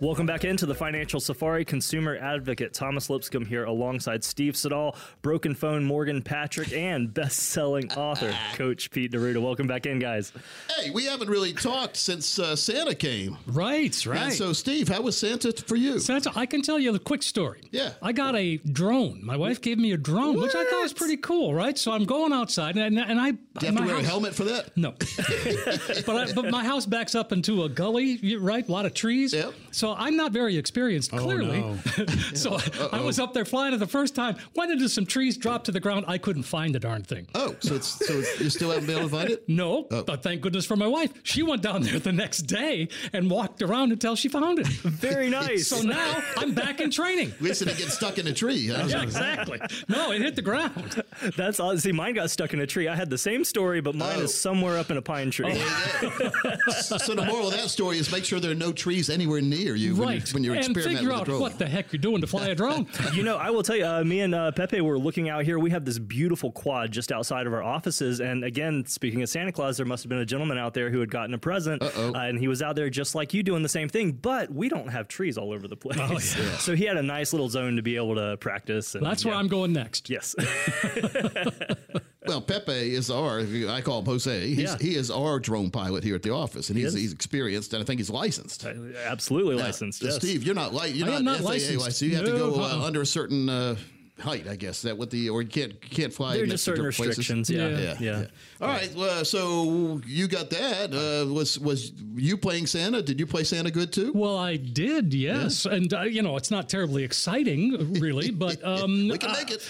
Welcome back into the Financial Safari. Consumer advocate Thomas Lipscomb here alongside Steve Siddall, Broken Phone Morgan Patrick, and best-selling author Coach Pete D'Arruda. Welcome back in, guys. Hey, we haven't really talked since uh, Santa came. Right, right. And so, Steve, how was Santa for you? Santa, I can tell you a quick story. Yeah. I got a drone. My wife gave me a drone, which I thought was pretty cool, right? So I'm going outside, and, and I. Do you have to wear a helmet for that? No, but I, but my house backs up into a gully, right? A lot of trees. Yep. So I'm not very experienced, oh, clearly. no. so I was up there flying it the first time. Went into some trees, dropped to the ground. I couldn't find the darn thing. Oh, so it's so it's, you still haven't been able to find it? No, Oh. but thank goodness for my wife. She went down there the next day and walked around until she found it. Very nice. So now I'm back in training. We used to get stuck in a tree. Huh? Yeah, exactly. No, it hit the ground. That's odd. See, mine got stuck in a tree. I had the same story, but mine Oh. is somewhere up in a pine tree. Oh, so the moral of that story is make sure there are no trees anywhere near you when Right. you're, when you're and experimenting figure with out drone. what the heck you're doing to fly a drone. You know, I will tell you, uh, me and uh, Pepe were looking out here. We have this beautiful quad just outside of our offices. And again, speaking of Santa Claus, there must have been a gentleman out there who had gotten a present. Uh, and he was out there just like you doing the same thing. But we don't have trees all over the place. So he had a nice little zone to be able to practice. And, That's where. I'm going next. Yes. Well, Pepe is our, I call him Jose. He's, Yeah. He is our drone pilot here at the office, and he's, he's experienced, and I think he's licensed. Absolutely Now, licensed. uh, yes. Steve, you're not li- you're am not FAA licensed. so you have to go uh, uh-uh. under a certain uh, height, I guess. That with the or you can't you can't fly. There are just certain restrictions. Yeah. Yeah. Yeah. Yeah. All right. Well, so you got that. Uh, was was you playing Santa? Did you play Santa good too? Well, I did, yes, and uh, you know it's not terribly exciting, really, but um, we can uh, make it.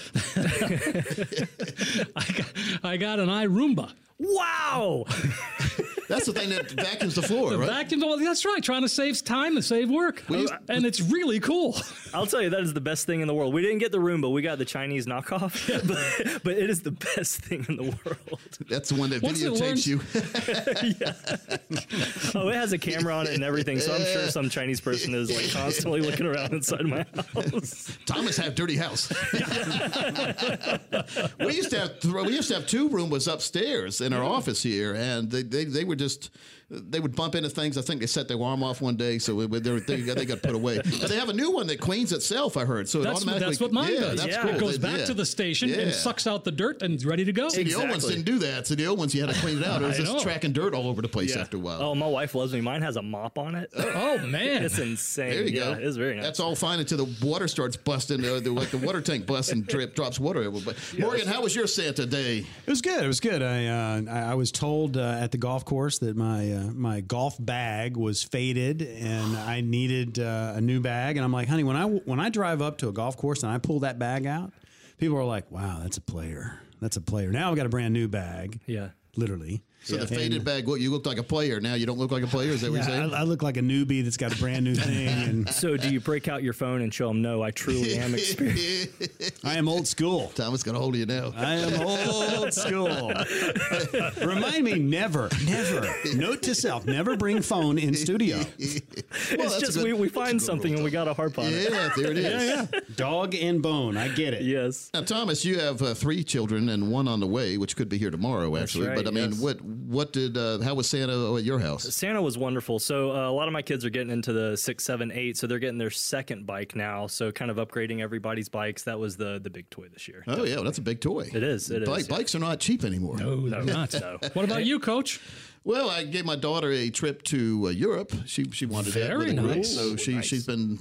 I, got, I got an iRoomba. Wow. That's the thing that vacuums the floor, The right? vacuum, well, that's right, trying to save time and save work, uh, and it's really cool. I'll tell you, that is the best thing in the world. We didn't get the Roomba, we got the Chinese knockoff, but, but it is the best thing in the world. That's the one that Once it videotapes learns- you. Oh, it has a camera on it and everything, so I'm sure some Chinese person is like constantly looking around inside my house. Thomas have dirty house. we used to have th- we used to have two Roombas upstairs in our office here, and they, they, they were just they would bump into things. I think they set their arm off one day, so it, they, they, got- they got put away. But they have a new one that cleans itself. I heard, so it That's, automatically that's what mine yeah, does. That's Yeah. cool. It goes They- back yeah. to the station Yeah. and sucks out the dirt and it's ready to go. See, the old ones didn't do that. So the old ones you had to clean it out. It was just know. tracking dirt all over the place after a while. Oh, my wife loves me. Mine has a mop on it. Oh man, It's insane. There you yeah, go. It's very nice. That's all fine until the water starts busting, uh, the, like the water tank busts and drip, drops water everywhere. But Morgan, how was your Santa day? It was good. It was good. I uh, I I was told uh, at the golf course that my uh, my golf bag was faded and I needed uh, a new bag. And I'm like, honey, when I when I drive up to a golf course and I pull that bag out, people are like, wow, that's a player. That's a player. Now I've got a brand new bag. Yeah. literally. So the faded bag, what you look like a player. Now you don't look like a player. Is that what you're saying? I, I look like a newbie that's got a brand new thing, and So, do you break out your phone and show them, no, I truly am experienced? I am old school. Thomas got a hold of you now. I am old school. Remind me never, never, note to self, never bring phone in studio. it's that's just good- we, we find something and we got to harp on it. Yeah, there it is. Yeah, yeah. Dog and bone. I get it. Yes. Now, Thomas, you have uh, three children and one on the way, which could be here tomorrow, actually. right, but I mean, yes. what what did uh, how was Santa at your house? Santa was wonderful. So uh, a lot of my kids are getting into the six, seven, eight. So they're getting their second bike now. So kind of upgrading everybody's bikes. That was the the big toy this year. Oh yeah, well, that's a big toy. It is, it Bike, is, yeah. Bikes are not cheap anymore. no, they're not. No. What about you, Coach? Well, I gave my daughter a trip to uh, Europe. She she wanted that Very with a group. nice. So she she's been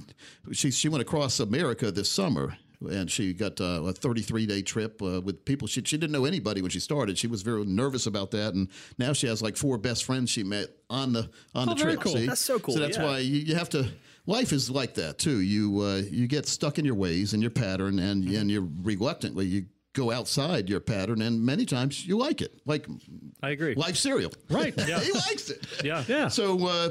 she she went across America this summer. And she got uh, a 33 day trip uh, with people. She, she didn't know anybody when she started. She was very nervous about that, and now she has like four best friends she met on the on Oh, the trip. cool. see? That's so cool, So that's yeah. why you, you have to. Life is like that too. You uh, you get stuck in your ways and your pattern, and Mm-hmm. and you're reluctantly you go outside your pattern, and many times you like it, like I agree. life cereal. Right. Yeah. he likes it. Yeah. Yeah. So uh,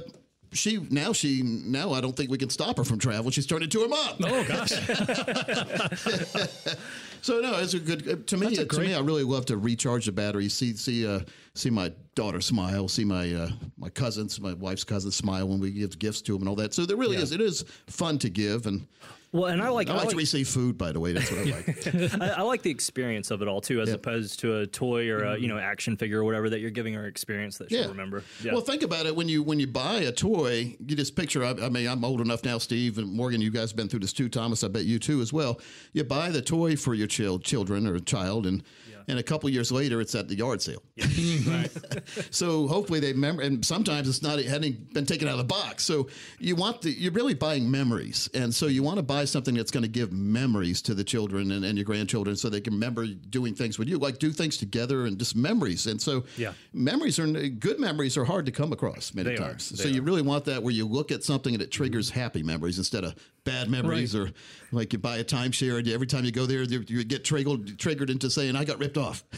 she now she now I don't think we can stop her from travel. She's turned into her mom. Oh gosh. So no, it's a good uh, to me. That's to me, I really love to recharge the battery. See see uh, see my daughter smile. See my uh, my cousins, my wife's cousins smile when we give gifts to them and all that. So there really is. It is fun to give, and Well, and I mm-hmm. like I I like like, to receive food. By the way, that's what I like. I, I like the experience of it all too, as opposed to a toy or a mm-hmm. you know action figure or whatever that you're giving her experience that she'll remember. Yeah. Well, think about it when you when you buy a toy, you just picture. I, I mean, I'm old enough now, Steve and Morgan. You guys have been through this too, Thomas. I bet you too as well. You buy the toy for your child, children or child, and and a couple years later, it's at the yard sale. so hopefully they remember. And sometimes it's not it hadn't been taken out of the box. So you want the you're really buying memories, and so you want to buy something that's going to give memories to the children and, and your grandchildren, so they can remember doing things with you, like do things together and just memories. And so Yeah. memories are good memories are hard to come across many They times. So you really want that where you look at something and it triggers happy memories instead of bad memories or like you buy a timeshare and every time you go there you you get triggered triggered into saying I got ripped off.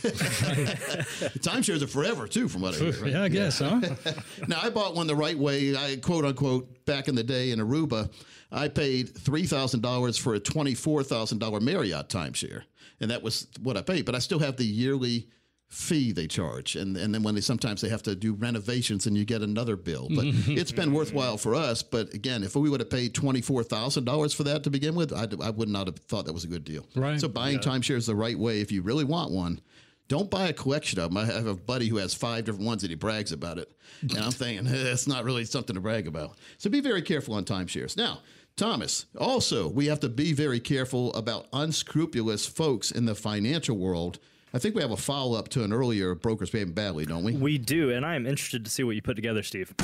Timeshares are forever too, from what I hear. right? yeah, I guess, huh? Now I bought one the right way. I quote unquote back in the day in Aruba, I paid three thousand dollars for a twenty four thousand dollar Marriott timeshare, and that was what I paid. But I still have the yearly fee they charge, and and then when they sometimes they have to do renovations, and you get another bill. But it's been worthwhile for us. But again, if we would have paid twenty four thousand dollars for that to begin with, I, I would not have thought that was a good deal. Right. So buying timeshares the right way, if you really want one. Don't buy a collection of them. I have a buddy who has five different ones and he brags about it. And I'm thinking, it's not really something to brag about. So be very careful on timeshares. Now, Thomas, also, we have to be very careful about unscrupulous folks in the financial world. I think we have a follow up to an earlier Brokers Behaving Badly, don't we? we do, and I am interested to see what you put together, Steve.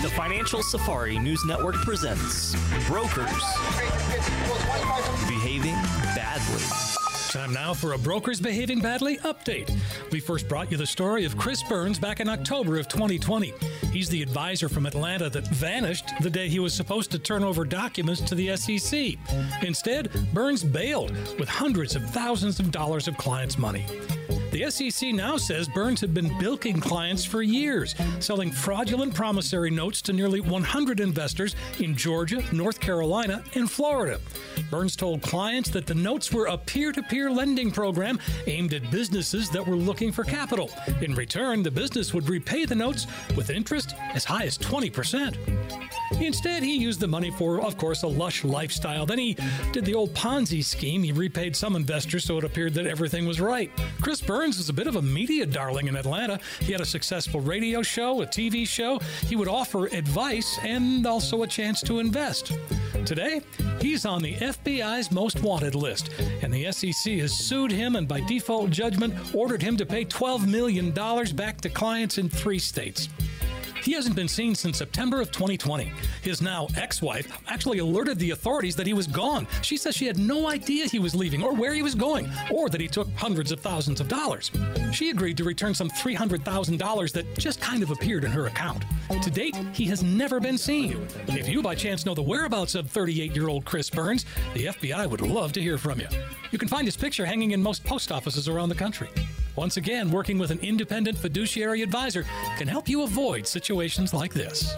The Financial Safari News Network presents Brokers Behaving Badly. Time now for a Brokers Behaving Badly update. We first brought you the story of Chris Burns back in October of 2020. He's the advisor from Atlanta that vanished the day he was supposed to turn over documents to the SEC. Instead, Burns bailed with hundreds of thousands of dollars of clients' money. The SEC now says Burns had been bilking clients for years, selling fraudulent promissory notes to nearly 100 investors in Georgia, North Carolina, and Florida. Burns told clients that the notes were a peer to peer lending program aimed at businesses that were looking for capital. In return, the business would repay the notes with interest as high as 20%. Instead, he used the money for, of course, a lush lifestyle. Then he did the old Ponzi scheme. He repaid some investors so it appeared that everything was right. Chris Burns was a bit of a media darling in Atlanta. He had a successful radio show, a TV show. He would offer advice and also a chance to invest. Today, he's on the FBI's most wanted list, and the SEC has sued him and, by default judgment, ordered him to pay $12 million back to clients in three states. He hasn't been seen since September of 2020. His now ex wife actually alerted the authorities that he was gone. She says she had no idea he was leaving or where he was going, or that he took hundreds of thousands of dollars. She agreed to return some $300,000 that just kind of appeared in her account. To date, he has never been seen. If you by chance know the whereabouts of 38 year old Chris Burns, the FBI would love to hear from you. You can find his picture hanging in most post offices around the country. Once again, working with an independent fiduciary advisor can help you avoid situations like this.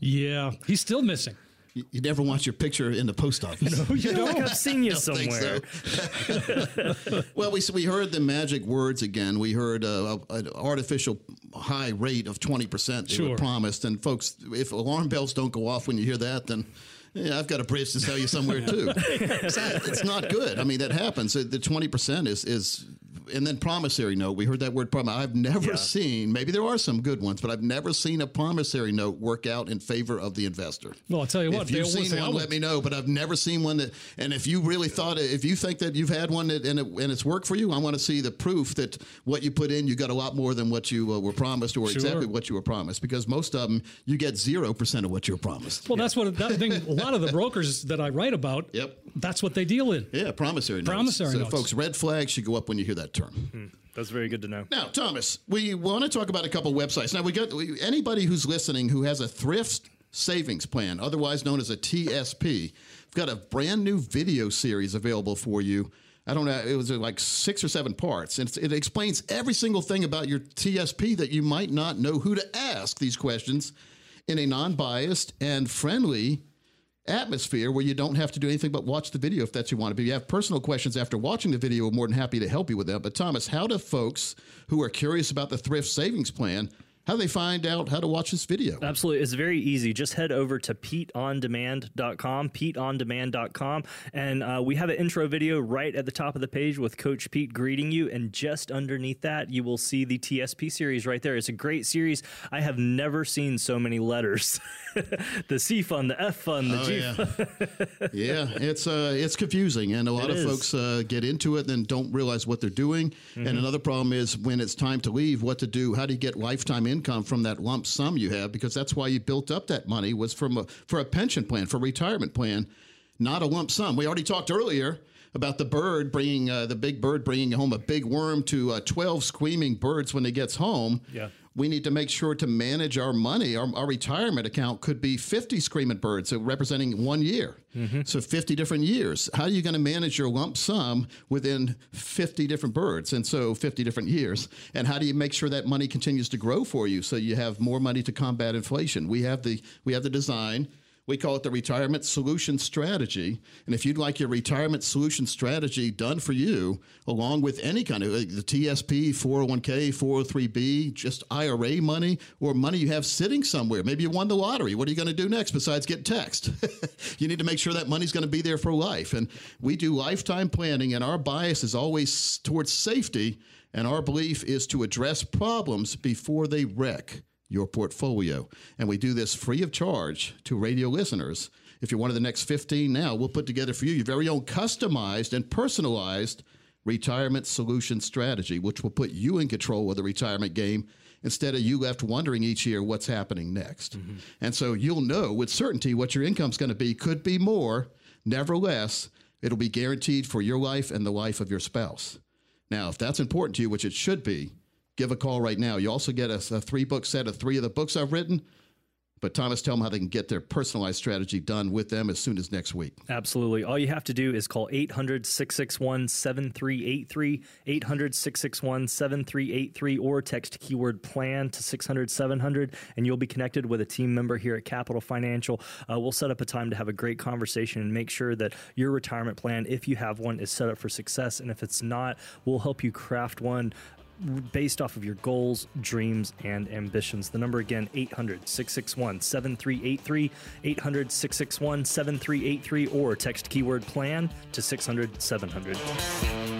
Yeah, he's still missing. You, you never want your picture in the post office. No, You don't I've seen you think somewhere. so. well, we we heard the magic words again. We heard uh, an artificial high rate of twenty percent they Sure. were promised. And folks, if alarm bells don't go off when you hear that, then. Yeah, I've got a bridge to sell you somewhere too. it's, not, it's not good. I mean, that happens. The twenty percent is is and then promissory note. We heard that word prom. I've never Yeah. seen. Maybe there are some good ones, but I've never seen a promissory note work out in favor of the investor. Well, I'll tell you what, If you've seen one, let me know. But I've never seen one that. And if you really thought, it, if you think that you've had one that, and, it, and it's worked for you, I want to see the proof that what you put in, you got a lot more than what you uh, were promised, or Sure. exactly what you were promised. Because most of them, you get zero percent of what you were promised. Well, that's what that thing. A lot of the brokers that I write about. Yep. That's what they deal in. Yeah, promissory notes. Promissory so, notes. folks, red flags should go up when you hear that term. That's very good to know. Now, Thomas, we want to talk about a couple websites. Now, we got we, anybody who's listening who has a thrift savings plan, otherwise known as a TSP. We've got a brand new video series available for you. I don't know, it was uh, like six or seven parts, and it explains every single thing about your TSP that you might not know who to ask these questions in a non biased and friendly atmosphere where you don't have to do anything but watch the video if that's you want to be. If you have personal questions after watching the video, we're more than happy to help you with that. But Thomas, how do folks who are curious about the thrift savings plan, how do they find out how to watch this video? Absolutely. It's very easy. Just head over to PeteOnDemand.com, PeteOnDemand.com, and uh, we have an intro video right at the top of the page with Coach Pete greeting you. And just underneath that, you will see the TSP series right there. It's a great series. I have never seen so many letters the C fund, the F fund, the Oh, G yeah. fund. yeah, it's uh, it's confusing, and a lot It of is. folks uh, get into it and don't realize what they're doing. Mm-hmm. And another problem is when it's time to leave, what to do? How do you get lifetime income from that lump sum you have? Because that's why you built up that money was from a, for a pension plan, for a retirement plan, not a lump sum. We already talked earlier about the bird bringing uh, the big bird bringing home a big worm to uh, twelve screaming birds when he gets home. Yeah. We need to make sure to manage our money. Our, our retirement account could be 50 screaming birds, so representing one year. Mm-hmm. So 50 different years. How are you going to manage your lump sum within 50 different birds? And so 50 different years. And how do you make sure that money continues to grow for you so you have more money to combat inflation? We have the we have the design. We call it the retirement solution strategy. And if you'd like your retirement solution strategy done for you, along with any kind of uh, the TSP, 401k, 403b, just IRA money, or money you have sitting somewhere, maybe you won the lottery. What are you going to do next besides get text? you need to make sure that money's going to be there for life. And we do lifetime planning, and our bias is always towards safety. And our belief is to address problems before they wreck your portfolio. And we do this free of charge to radio listeners. If you're one of the next 15 now, we'll put together for you your very own customized and personalized retirement solution strategy, which will put you in control of the retirement game instead of you left wondering each year what's happening next. Mm-hmm. And so you'll know with certainty what your income's going to be, could be more. Nevertheless, it'll be guaranteed for your life and the life of your spouse. Now, if that's important to you, which it should be, give a call right now. You also get a, a three book set of three of the books I've written. But Thomas, tell them how they can get their personalized strategy done with them as soon as next week. Absolutely. All you have to do is call 800 661 7383, 800 661 7383, or text keyword plan to 600 700, and you'll be connected with a team member here at Capital Financial. Uh, we'll set up a time to have a great conversation and make sure that your retirement plan, if you have one, is set up for success. And if it's not, we'll help you craft one based off of your goals, dreams, and ambitions. The number again, 800 661 7383, 800 661 7383, or text keyword plan to 600 700.